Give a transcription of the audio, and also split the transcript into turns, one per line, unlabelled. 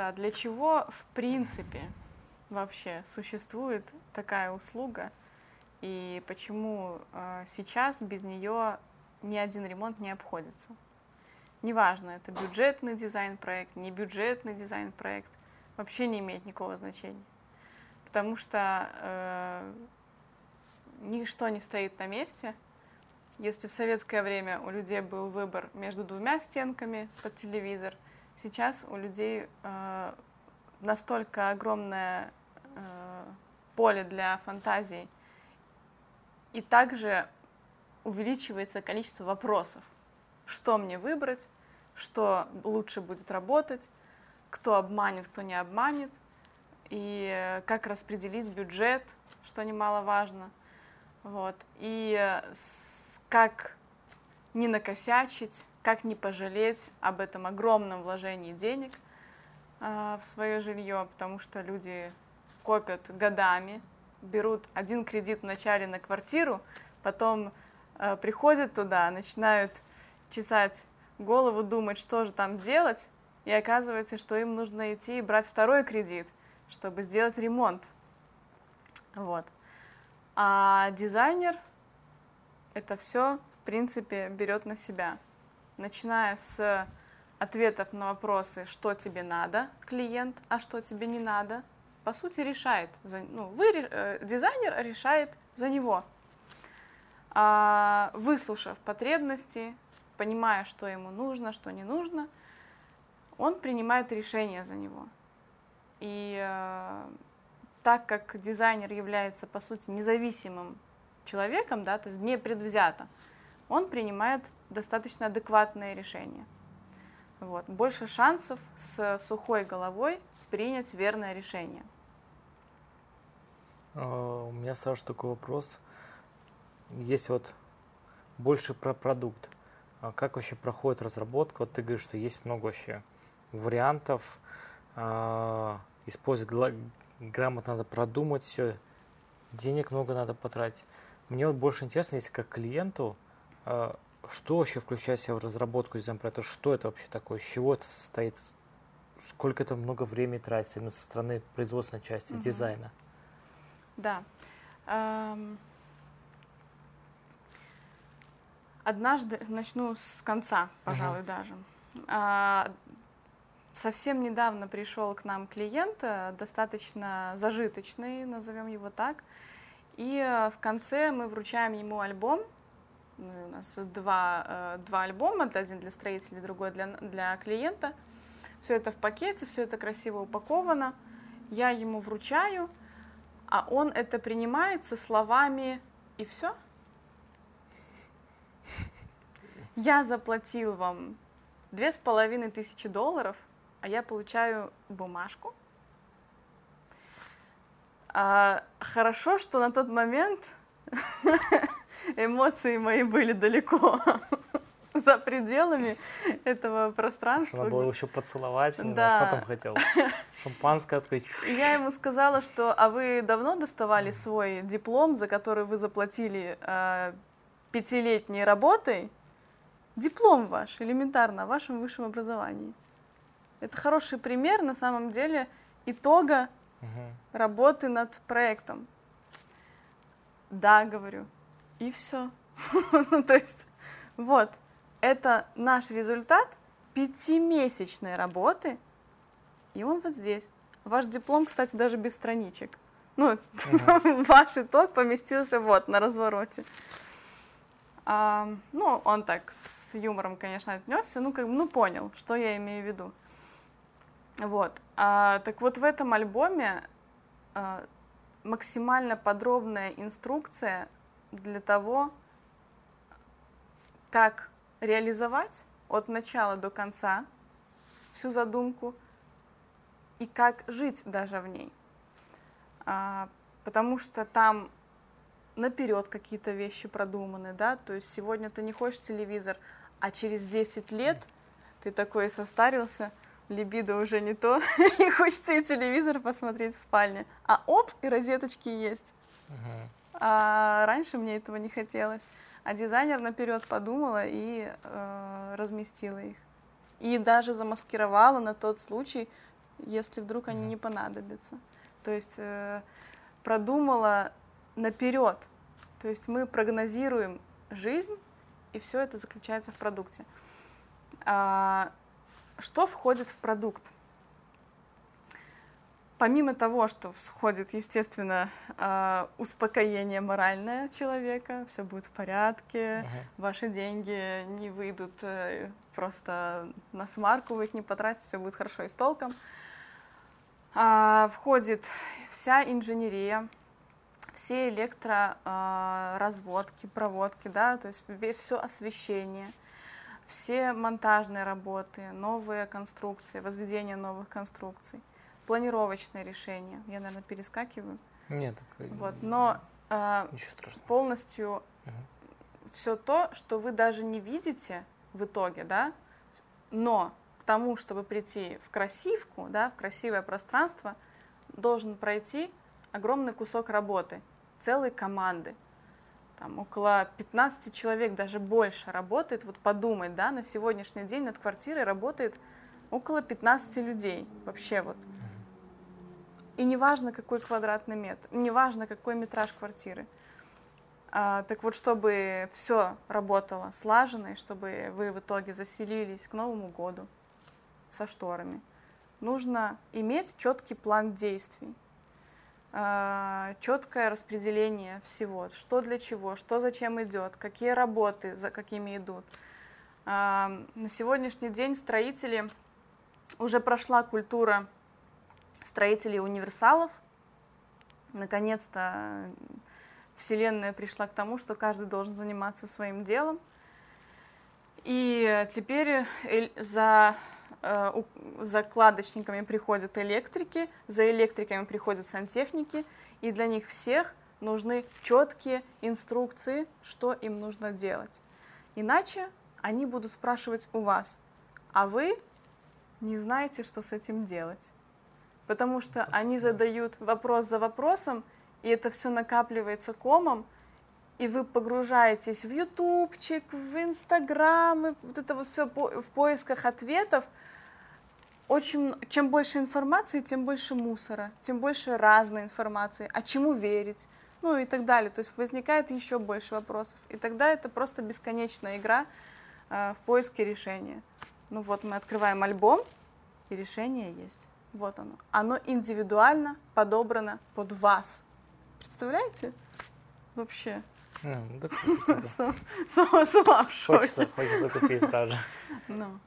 А для чего, в принципе, вообще существует такая услуга? И почему э, сейчас без нее ни один ремонт не обходится? Неважно, это бюджетный дизайн-проект, не бюджетный дизайн-проект, вообще не имеет никакого значения. Потому что э, ничто не стоит на месте. Если в советское время у людей был выбор между двумя стенками под телевизор – Сейчас у людей э, настолько огромное э, поле для фантазий, и также увеличивается количество вопросов. Что мне выбрать, что лучше будет работать, кто обманет, кто не обманет, и как распределить бюджет, что немаловажно. Вот. И как не накосячить, как не пожалеть об этом огромном вложении денег э, в свое жилье, потому что люди копят годами, берут один кредит вначале на квартиру, потом э, приходят туда, начинают чесать голову, думать, что же там делать, и оказывается, что им нужно идти и брать второй кредит, чтобы сделать ремонт. Вот. А дизайнер это все, в принципе, берет на себя начиная с ответов на вопросы, что тебе надо, клиент, а что тебе не надо, по сути решает, ну, вы, э, дизайнер решает за него. А, выслушав потребности, понимая, что ему нужно, что не нужно, он принимает решение за него. И э, так как дизайнер является, по сути, независимым человеком, да, то есть не предвзято, он принимает достаточно адекватные решения. Вот. Больше шансов с сухой головой принять верное решение.
А, у меня сразу такой вопрос. Есть вот больше про продукт. А как вообще проходит разработка? Вот ты говоришь, что есть много вообще вариантов. А, использовать грамотно надо продумать все. Денег много надо потратить. Мне вот больше интересно, если как клиенту, что вообще включает в себя в разработку дизайн-проекта? Что это вообще такое? Из чего это состоит? Сколько это много времени тратится именно со стороны производственной части, угу. дизайна?
Да. Эм... Однажды начну с конца, пожалуй, угу. даже. А, совсем недавно пришел к нам клиент, э, достаточно зажиточный, назовем его так. И э, в конце мы вручаем ему альбом у нас два, э, два альбома, один для строителей, другой для, для клиента. Все это в пакете, все это красиво упаковано. Я ему вручаю, а он это принимает со словами «и все». Я заплатил вам две с половиной тысячи долларов, а я получаю бумажку. А, хорошо, что на тот момент эмоции мои были далеко за пределами этого пространства.
Надо было еще поцеловать, да. что там хотел? Шампанское открыть.
Я ему сказала, что а вы давно доставали свой диплом, за который вы заплатили э, пятилетней работой? Диплом ваш, элементарно, о вашем высшем образовании. Это хороший пример, на самом деле, итога угу. работы над проектом. Да, говорю, и все. То есть, вот, это наш результат пятимесячной работы, и он вот здесь. Ваш диплом, кстати, даже без страничек. Ну, uh-huh. ваш итог поместился вот на развороте. А, ну, он так с юмором, конечно, отнесся, ну, как бы, ну, понял, что я имею в виду. Вот. А, так вот, в этом альбоме а, максимально подробная инструкция для того, как реализовать от начала до конца всю задумку и как жить даже в ней. А, потому что там наперед какие-то вещи продуманы, да, то есть сегодня ты не хочешь телевизор, а через 10 лет ты такой состарился, либидо уже не то, и хочется и телевизор посмотреть в спальне. А оп, и розеточки есть. Uh-huh. А раньше мне этого не хотелось. А дизайнер наперед подумала и э, разместила их. И даже замаскировала на тот случай, если вдруг они не понадобятся. То есть э, продумала наперед. То есть мы прогнозируем жизнь, и все это заключается в продукте. А, что входит в продукт? Помимо того, что входит, естественно, э, успокоение моральное человека, все будет в порядке, uh-huh. ваши деньги не выйдут э, просто на смарку, вы их не потратите, все будет хорошо и с толком. А, входит вся инженерия, все электроразводки, проводки, да, то есть все освещение, все монтажные работы, новые конструкции, возведение новых конструкций планировочное решение. Я, наверное, перескакиваю.
Нет.
Вот, но э, полностью угу. все то, что вы даже не видите в итоге, да, но к тому, чтобы прийти в красивку, да, в красивое пространство, должен пройти огромный кусок работы, целой команды. Там около 15 человек, даже больше работает. Вот подумать, да, на сегодняшний день над квартирой работает около 15 людей. Вообще вот. И неважно, какой квадратный метр, неважно, какой метраж квартиры. А, так вот, чтобы все работало слаженно, и чтобы вы в итоге заселились к Новому году со шторами, нужно иметь четкий план действий, а, четкое распределение всего, что для чего, что зачем идет, какие работы за какими идут. А, на сегодняшний день строители уже прошла культура строителей универсалов. Наконец-то Вселенная пришла к тому, что каждый должен заниматься своим делом. И теперь за э, закладочниками приходят электрики, за электриками приходят сантехники, и для них всех нужны четкие инструкции, что им нужно делать. Иначе они будут спрашивать у вас, а вы не знаете, что с этим делать потому что они задают вопрос за вопросом, и это все накапливается комом, и вы погружаетесь в ютубчик, в инстаграм, и вот это вот все в поисках ответов. Очень, чем больше информации, тем больше мусора, тем больше разной информации, а чему верить, ну и так далее. То есть возникает еще больше вопросов. И тогда это просто бесконечная игра э, в поиске решения. Ну вот мы открываем альбом, и решение есть. Вот оно. Оно индивидуально подобрано под вас. Представляете? Вообще.
Ну,
Сама в шоке.
Хочется, хочется купить сразу.
Ну.